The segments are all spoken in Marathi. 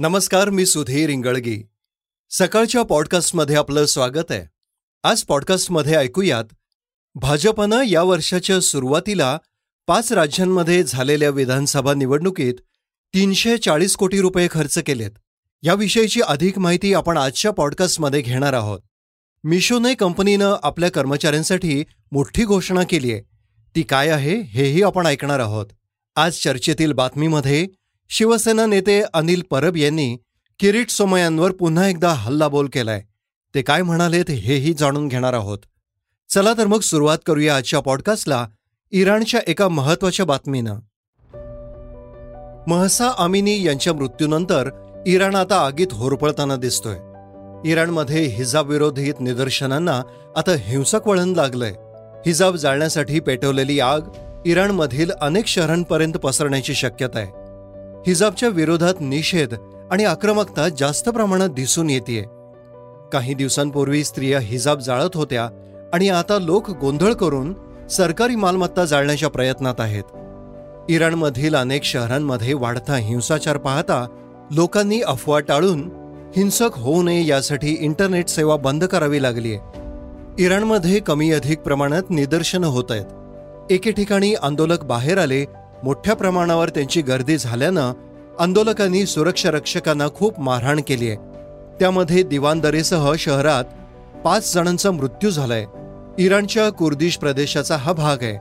नमस्कार मी सुधीर इंगळगी. सकाळच्या पॉडकास्टमध्ये आपलं स्वागत आहे. आज पॉडकास्टमध्ये ऐकूयात भाजपनं या वर्षाच्या सुरुवातीला पाच राज्यांमध्ये झालेल्या विधानसभा निवडणुकीत तीनशे चाळीस कोटी रुपये खर्च केलेत. याविषयीची अधिक माहिती आपण आजच्या पॉडकास्टमध्ये घेणार आहोत. मिशोने कंपनीनं आपल्या कर्मचाऱ्यांसाठी मोठी घोषणा केली आहे ती काय आहे हेही आपण ऐकणार आहोत. आज चर्चेतील बातमीमध्ये शिवसेना नेते अनिल परब यांनी किरीट सोमयांवर पुन्हा एकदा हल्लाबोल केलाय. ते काय म्हणालेत हेही जाणून घेणार आहोत. चला तर मग सुरुवात करूया आजच्या पॉडकास्टला इराणच्या एका महत्त्वाच्या बातमीनं. महसा अमिनी यांच्या मृत्यूनंतर इराण आता आगीत होरपळताना दिसतोय. इराणमध्ये हिजाबविरोधीत निदर्शनांना आता हिंसक वळण लागलंय. हिजाब जाळण्यासाठी पेटवलेली आग इराणमधील अनेक शहरांपर्यंत पसरण्याची शक्यता आहे हिजाबच्या विरोधात निषेध आणि आक्रमकता जास्त प्रमाणात दिसून येते काही दिवसांपूर्वी स्त्रिया हिजाब जाळत होत्या आणि आता लोक गोंधळ करून सरकारी मालमत्ता जाळण्याच्या प्रयत्नात आहेत. इराणमधील अनेक शहरांमध्ये वाढता हिंसाचार पाहता लोकांनी अफवा टाळून हिंसक होऊ नये यासाठी इंटरनेट सेवा बंद करावी लागली आहे इराणमध्ये कमी अधिक प्रमाणात निदर्शनं होत आहेत. एके ठिकाणी आंदोलक बाहेर आले मोठ्या प्रमाणावर त्यांची गर्दी झाल्यानं आंदोलकांनी सुरक्षा रक्षकांना खूप मारहाण केली आहे. त्यामध्ये दिवानदरीसह शहरात पाच जणांचा मृत्यू झालाय. इराणच्या कुर्दिश प्रदेशाचा हा भाग आहे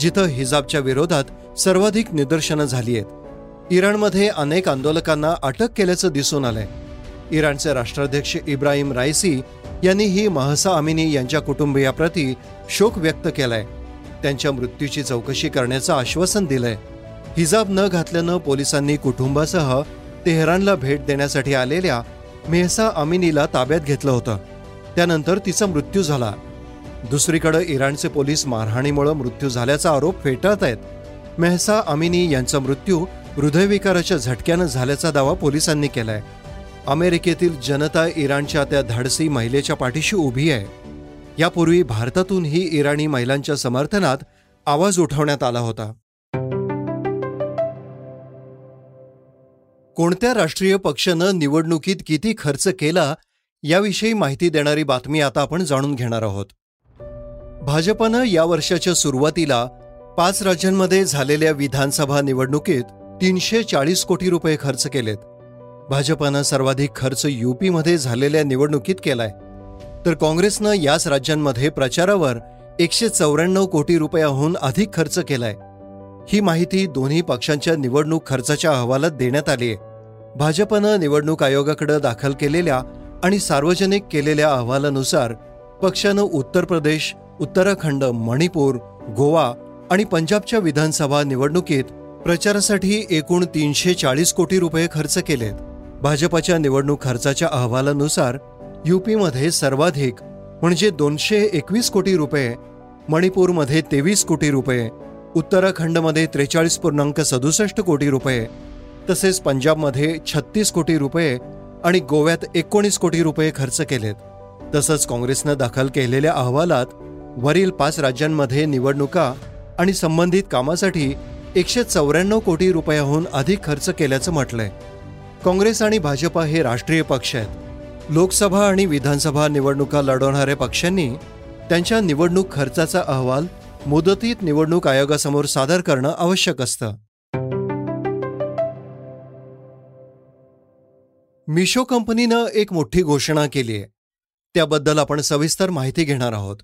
जिथं हिजाबच्या विरोधात सर्वाधिक निदर्शनं झाली आहेत. इराणमध्ये अनेक आंदोलकांना अटक केल्याचं दिसून आलंय. इराणचे राष्ट्राध्यक्ष इब्राहिम रायसी यांनी ही महसा अमिनी यांच्या कुटुंबियाप्रती शोक व्यक्त केलाय. त्यांच्या मृत्यूची चौकशी करण्याचं आश्वासन दिलंय. हिजाब न घातल्यानं पोलिसांनी कुटुंबासह तेहरानला भेट देण्यासाठी आलेल्या मेहसा अमिनीला ताब्यात घेतलं होतं. त्यानंतर तिचा मृत्यू झाला. दुसरीकडे इराणचे पोलीस मारहाणीमुळे मृत्यू झाल्याचा आरोप फेटाळत आहेत. मेहसा अमिनी यांचा मृत्यू हृदयविकाराच्या झटक्यानं झाल्याचा दावा पोलिसांनी केलाय. अमेरिकेतील जनता इराणच्या त्या धाडसी महिलेच्या पाठीशी उभी आहे. यापूर्वी भारतातूनही इराणी महिलांच्या समर्थनात आवाज उठवण्यात आला होता. कोणत्या राष्ट्रीय पक्षानं निवडणुकीत किती खर्च केला याविषयी माहिती देणारी बातमी आता आपण जाणून घेणार आहोत. भाजपनं या वर्षाच्या सुरुवातीला पाच राज्यांमध्ये झालेल्या विधानसभा निवडणुकीत तीनशे चाळीस कोटी रुपये खर्च केलेत. भाजपनं सर्वाधिक खर्च युपीमध्ये झालेल्या निवडणुकीत केलाय. तर काँग्रेसनं याच राज्यांमध्ये प्रचारावर एकशे चौऱ्याण्णव कोटी रुपयाहून अधिक खर्च केलाय. ही माहिती दोन्ही पक्षांच्या निवडणूक खर्चाच्या अहवालात देण्यात आली आहे. भाजपनं निवडणूक आयोगाकडे दाखल केलेल्या आणि सार्वजनिक केलेल्या अहवालानुसार पक्षानं उत्तर प्रदेश उत्तराखंड मणिपूर गोवा आणि पंजाबच्या विधानसभा निवडणुकीत प्रचारासाठी एकूण तीनशे चाळीस कोटी रुपये खर्च केलेत. भाजपच्या निवडणूक खर्चाच्या अहवालानुसार यूपीमध्ये सर्वाधिक म्हणजे दोनशे एकवीस कोटी रुपये मणिपूरमध्ये तेवीस कोटी रुपये उत्तराखंडमध्ये त्रेचाळीस पूर्णांक सदुसष्ट कोटी रुपये तसेच पंजाबमध्ये छत्तीस कोटी रुपये आणि गोव्यात एकोणीस कोटी रुपये खर्च केलेत. तसंच काँग्रेसनं दाखल केलेल्या अहवालात वरील पाच राज्यांमध्ये निवडणुका आणि संबंधित कामासाठी एकशे चौऱ्याण्णव कोटी रुपयाहून अधिक खर्च केल्याचं म्हटलंय. काँग्रेस आणि भाजपा हे राष्ट्रीय पक्ष आहेत. लोकसभा आणि विधानसभा निवडणुका लढवणाऱ्या पक्षांनी त्यांच्या निवडणूक खर्चाचा अहवाल मुदतीत निवडणूक आयोगासमोर सादर करणं आवश्यक असतं. मिशो कंपनीनं एक मोठी घोषणा केली आहे. त्याबद्दल आपण सविस्तर माहिती घेणार आहोत.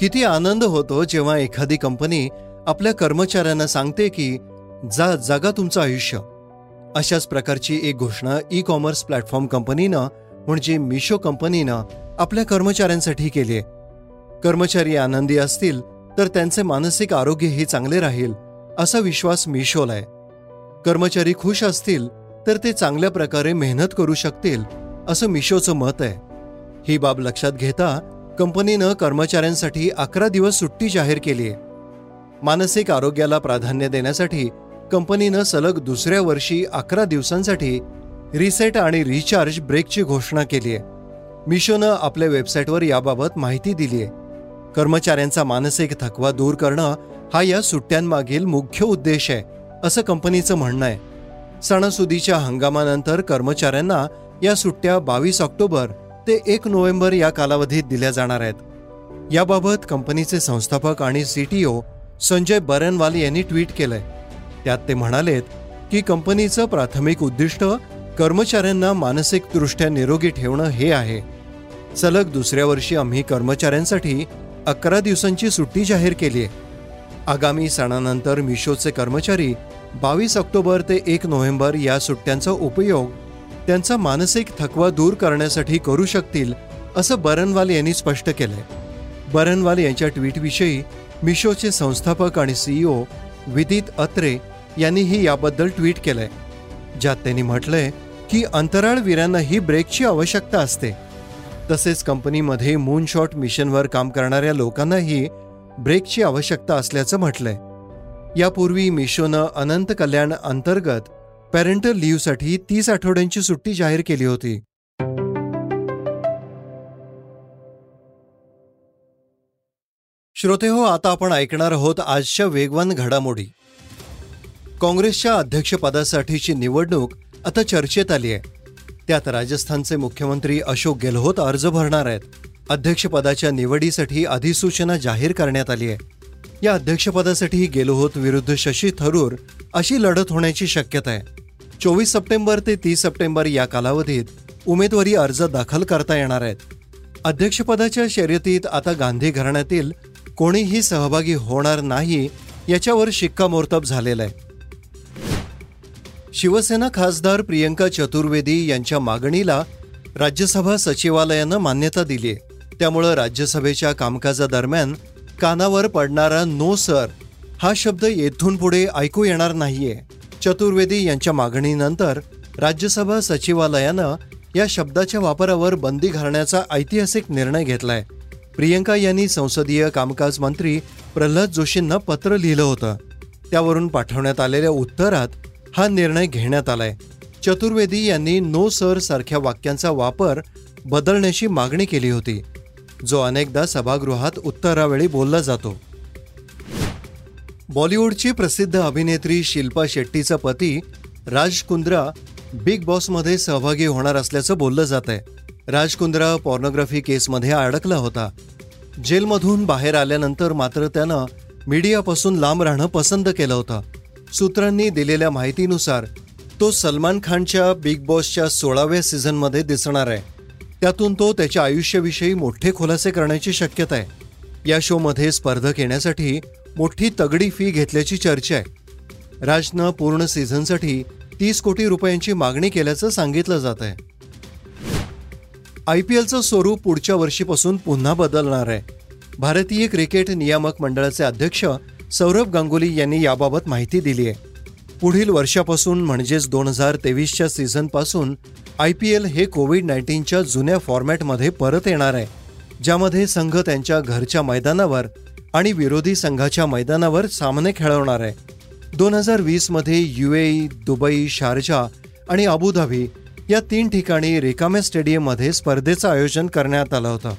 किती आनंद होतो जेव्हा एखादी कंपनी आपल्या कर्मचाऱ्यांना सांगते की जा जगा तुमचं आयुष्य. अशाच प्रकारची एक घोषणा ई कॉमर्स प्लॅटफॉर्म कंपनीनं म्हणजे मिशो कंपनीनं आपल्या कर्मचाऱ्यांसाठी केली आहे. कर्मचारी आनंदी असतील तर त्यांचे मानसिक आरोग्यही चांगले राहील असा विश्वास मिशोला आहे. कर्मचारी खुश असतील तर ते चांगल्या प्रकारे मेहनत करू शकतील असं मिशोचं मत आहे. ही बाब लक्षात घेता कंपनीनं कर्मचाऱ्यांसाठी अकरा दिवस सुट्टी जाहीर केली आहे. मानसिक आरोग्याला प्राधान्य देण्यासाठी कंपनीनं सलग दुसऱ्या वर्षी अकरा दिवसांसाठी रिसेट आणि रिचार्ज ब्रेकची घोषणा केली आहे. मिशोनं आपल्या वेबसाईटवर याबाबत माहिती दिली आहे. कर्मचाऱ्यांचा मानसिक थकवा दूर करणं हा या सुट्ट्यांमागील मुख्य उद्देश आहे असं कंपनीचं म्हणणं आहे. सणासुदीच्या हंगामानंतर कर्मचाऱ्यांना या सुट्ट्या बावीस ऑक्टोबर ते एक नोव्हेंबर या कालावधीत दिल्या जाणार आहेत. याबाबत कंपनीचे संस्थापक आणि सीटीओ संजय बरनवाल यांनी ट्विट केलंय. त्यात ते म्हणालेत की कंपनीचं प्राथमिक उद्दिष्ट कर्मचाऱ्यांना मानसिकदृष्ट्या निरोगी ठेवणं हे आहे. सलग दुसऱ्या वर्षी आम्ही कर्मचाऱ्यांसाठी अकरा दिवसांची सुट्टी जाहीर केली आहे. आगामी सणानंतर मिशोचे कर्मचारी बावीस ऑक्टोबर ते एक नोव्हेंबर या सुट्ट्यांचा उपयोग त्यांचा मानसिक थकवा दूर करण्यासाठी करू शकतील असं बरनवाल यांनी स्पष्ट केलंय. बरनवाल यांच्या ट्विटविषयी मिशोचे संस्थापक आणि सीईओ विदित अत्रे यांनीही याबद्दल ट्विट केलंय ज्यात त्यांनी म्हटलंय की अंतराळवीरांना ही ब्रेकची आवश्यकता असते. तसेच कंपनीमध्ये मूनशॉट मिशनवर काम करणाऱ्या लोकांनाही ब्रेकची आवश्यकता असल्याचं म्हटलंय. यापूर्वी मिशोनं अनंत कल्याण अंतर्गत पॅरेंटल लीव्हसाठी तीस आठवड्यांची सुट्टी जाहीर केली होती. श्रोते हो आता आपण ऐकणार आहोत आजच्या वेगवान घडामोडी. काँग्रेसच्या अध्यक्षपदासाठीची निवडणूक आता चर्चेत आली आहे. त्यात राजस्थानचे मुख्यमंत्री अशोक गेहलोत अर्ज भरणार आहेत. अध्यक्षपदाच्या निवडीसाठी अधिसूचना जाहीर करण्यात आली आहे. या अध्यक्षपदासाठी गेहलोत विरुद्ध शशी थरूर अशी लढत होण्याची शक्यता आहे. चोवीस सप्टेंबर ते तीस सप्टेंबर या कालावधीत उमेदवारी अर्ज दाखल करता येणार आहेत. अध्यक्षपदाच्या शर्यतीत आता गांधी घराण्यातील कोणीही सहभागी होणार नाही याच्यावर शिक्कामोर्तब झालेलं आहे. शिवसेना खासदार प्रियंका चतुर्वेदी यांच्या मागणीला राज्यसभा सचिवालयानं मान्यता दिली आहे. त्यामुळं राज्यसभेच्या कामकाजादरम्यान कानावर पडणारा नो सर हा शब्द येथून पुढे ऐकू येणार नाहीये. चतुर्वेदी यांच्या मागणीनंतर राज्यसभा सचिवालयानं या शब्दाच्या वापरावर बंदी घालण्याचा ऐतिहासिक निर्णय घेतलाय. प्रियंका यांनी संसदीय कामकाज मंत्री प्रल्हाद जोशींना पत्र लिहिलं होतं. त्यावरून पाठवण्यात आलेल्या उत्तरात हा निर्णय घेण्यात आलाय. चतुर्वेदी यांनी नो सर सारख्या वाक्यांचा वापर बदलण्याची मागणी केली होती जो अनेकदा सभागृहात उत्तरावेळी बोलला जातो. बॉलिवूडची प्रसिद्ध अभिनेत्री शिल्पा शेट्टीचा पती राज कुंद्रा बिग बॉसमध्ये सहभागी होणार असल्याचं बोललं जात आहे राज कुंद्रा पॉर्नोग्राफी केसमध्ये अडकला होता. जेलमधून बाहेर आल्यानंतर मात्र त्यानं मीडियापासून लांब राहणं पसंत केलं होतं. सूत्रांनी दिलेल्या माहितीनुसार तो सलमान खानच्या बिग बॉसच्या सोळाव्या सीझनमध्ये दिसणार आहे. त्यातून तो त्याच्या आयुष्याविषयी मोठे खुलासे करण्याची शक्यता आहे. या शोमध्ये स्पर्धक येण्यासाठी मोठी तगडी फी घेतल्याची चर्चा आहे. राजनं पूर्ण सीझनसाठी तीस कोटी रुपयांची मागणी केल्याचं सांगितलं जात आहे. आय पी एलचं स्वरूप पुढच्या वर्षीपासून पुन्हा बदलणार आहे. भारतीय क्रिकेट नियामक मंडळाचे अध्यक्ष सौरभ गांगुली यांनी याबाबत माहिती दिली आहे. पुढील वर्षापासून म्हणजेच दोन हजार तेवीसच्या सीझनपासून आय पी एल हे कोविड नाईन्टीनच्या जुन्या फॉर्मॅटमध्ये परत येणार आहे ज्यामध्ये संघ त्यांच्या घरच्या मैदानावर आणि विरोधी संघाच्या मैदानावर सामने खेळवणार आहे. दोन हजार वीसमध्ये यू ए दुबई शारजा आणि अबुधाबी या तीन ठिकाणी रिकाम्या स्टेडियममध्ये स्पर्धेचं आयोजन करण्यात आलं होतं.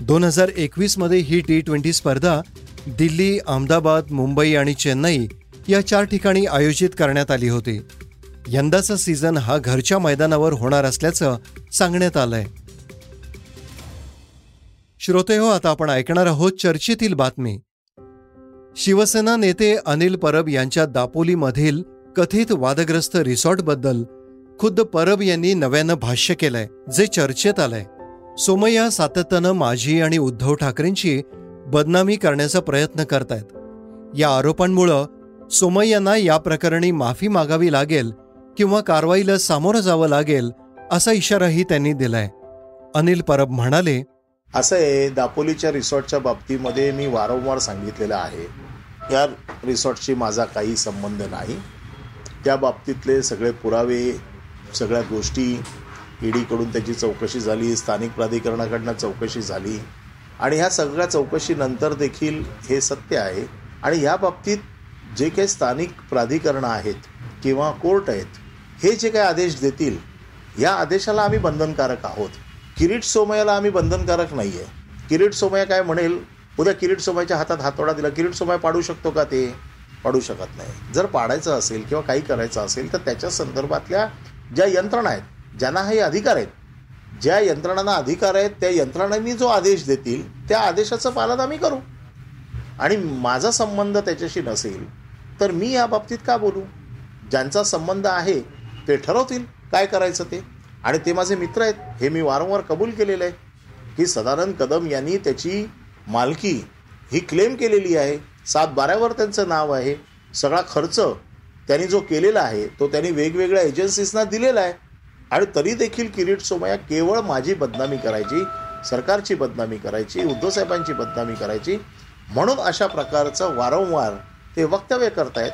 दोन हजार एकवीसमध्ये ही टी ट्वेंटी स्पर्धा दिल्ली अहमदाबाद मुंबई आणि चेन्नई या चार ठिकाणी आयोजित करण्यात आली होती. यंदाचा सीझन हा घरच्या मैदानावर होणार असल्याचं सांगण्यात आलंय. श्रोते हो आता आपण ऐकणार आहोत चर्चेतील बातमी. शिवसेना नेते अनिल परब यांच्या दापोलीमधील कथित वादग्रस्त रिसॉर्टबद्दल खुद्द परब यांनी नव्यानं भाष्य केलंय जे चर्चेत आलंय. सोमय्या सातत्यानं माझी आणि उद्धव ठाकरेंची बदनामी करण्याचा प्रयत्न करतायत. या आरोपांमुळं सोमय्यांना या प्रकरणी माफी मागावी लागेल किंवा कारवाईला सामोरं जावं लागेल असा इशाराही त्यांनी दिलाय. अनिल परब म्हणाले असं आहे दापोलीच्या रिसॉर्टच्या बाबतीमध्ये मी वारंवार सांगितलेलं आहे. या रिसॉर्टशी माझा काही संबंध नाही. त्या बाबतीतले सगळे पुरावे सगळ्या गोष्टी ईडीकडून त्याची चौकशी झाली स्थानिक प्राधिकरणाकडनं चौकशी झाली आणि ह्या सगळ्या चौकशीनंतर देखील हे सत्य आहे. आणि ह्या बाबतीत जे काही स्थानिक प्राधिकरणं आहेत किंवा कोर्ट आहेत हे जे काही आदेश देतील या आदेशाला आम्ही बंधनकारक आहोत. किरीट सोमयाला आम्ही बंधनकारक नाही आहे किरीट सोमया काय म्हणेल? उद्या किरीट सोमयाच्या हातात हातोडा दिला किरीट सोमया पाडू शकतो का ते? पाडू शकत नाही. जर पाडायचं असेल किंवा काही करायचं असेल तर त्याच्या संदर्भातल्या ज्या यंत्रणा आहेत ज्यांना हे अधिकार आहेत ज्या यंत्रणांना अधिकार आहेत त्या यंत्रणांनी जो आदेश देतील त्या आदेशाचं पालन आम्ही करू. आणि माझा संबंध त्याच्याशी नसेल तर मी या बाबतीत का बोलू? ज्यांचा संबंध आहे ते ठरवतील काय करायचं ते. आणि ते माझे मित्र आहेत हे मी वारंवार कबूल केलेलं आहे की सदानंद कदम यांनी त्याची मालकी ही क्लेम केलेली आहे. सात बारावर त्यांचं नाव आहे. सगळा खर्च त्यांनी जो केलेला आहे तो त्यांनी वेगवेगळ्या एजन्सीजना दिलेला आहे. आणि तरी देखील किरीट सोमया केवळ माझी बदनामी करायची सरकारची बदनामी करायची उद्धवसाहेबांची बदनामी करायची. म्हणून अशा प्रकारचं वारंवार ते वक्तव्य करतायत.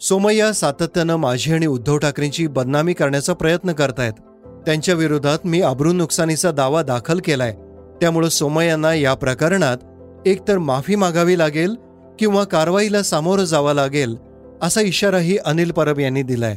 सोमय्या सातत्यानं माझी आणि उद्धव ठाकरेंची बदनामी करण्याचा प्रयत्न करतायत. त्यांच्या विरोधात मी अब्रू नुकसानीचा दावा दाखल केलाय. त्यामुळे सोमय्यांना या प्रकरणात एकतर माफी मागावी लागेल किंवा कारवाईला सामोरं जावं लागेल असा इशाराही अनिल परब यांनी दिलाय.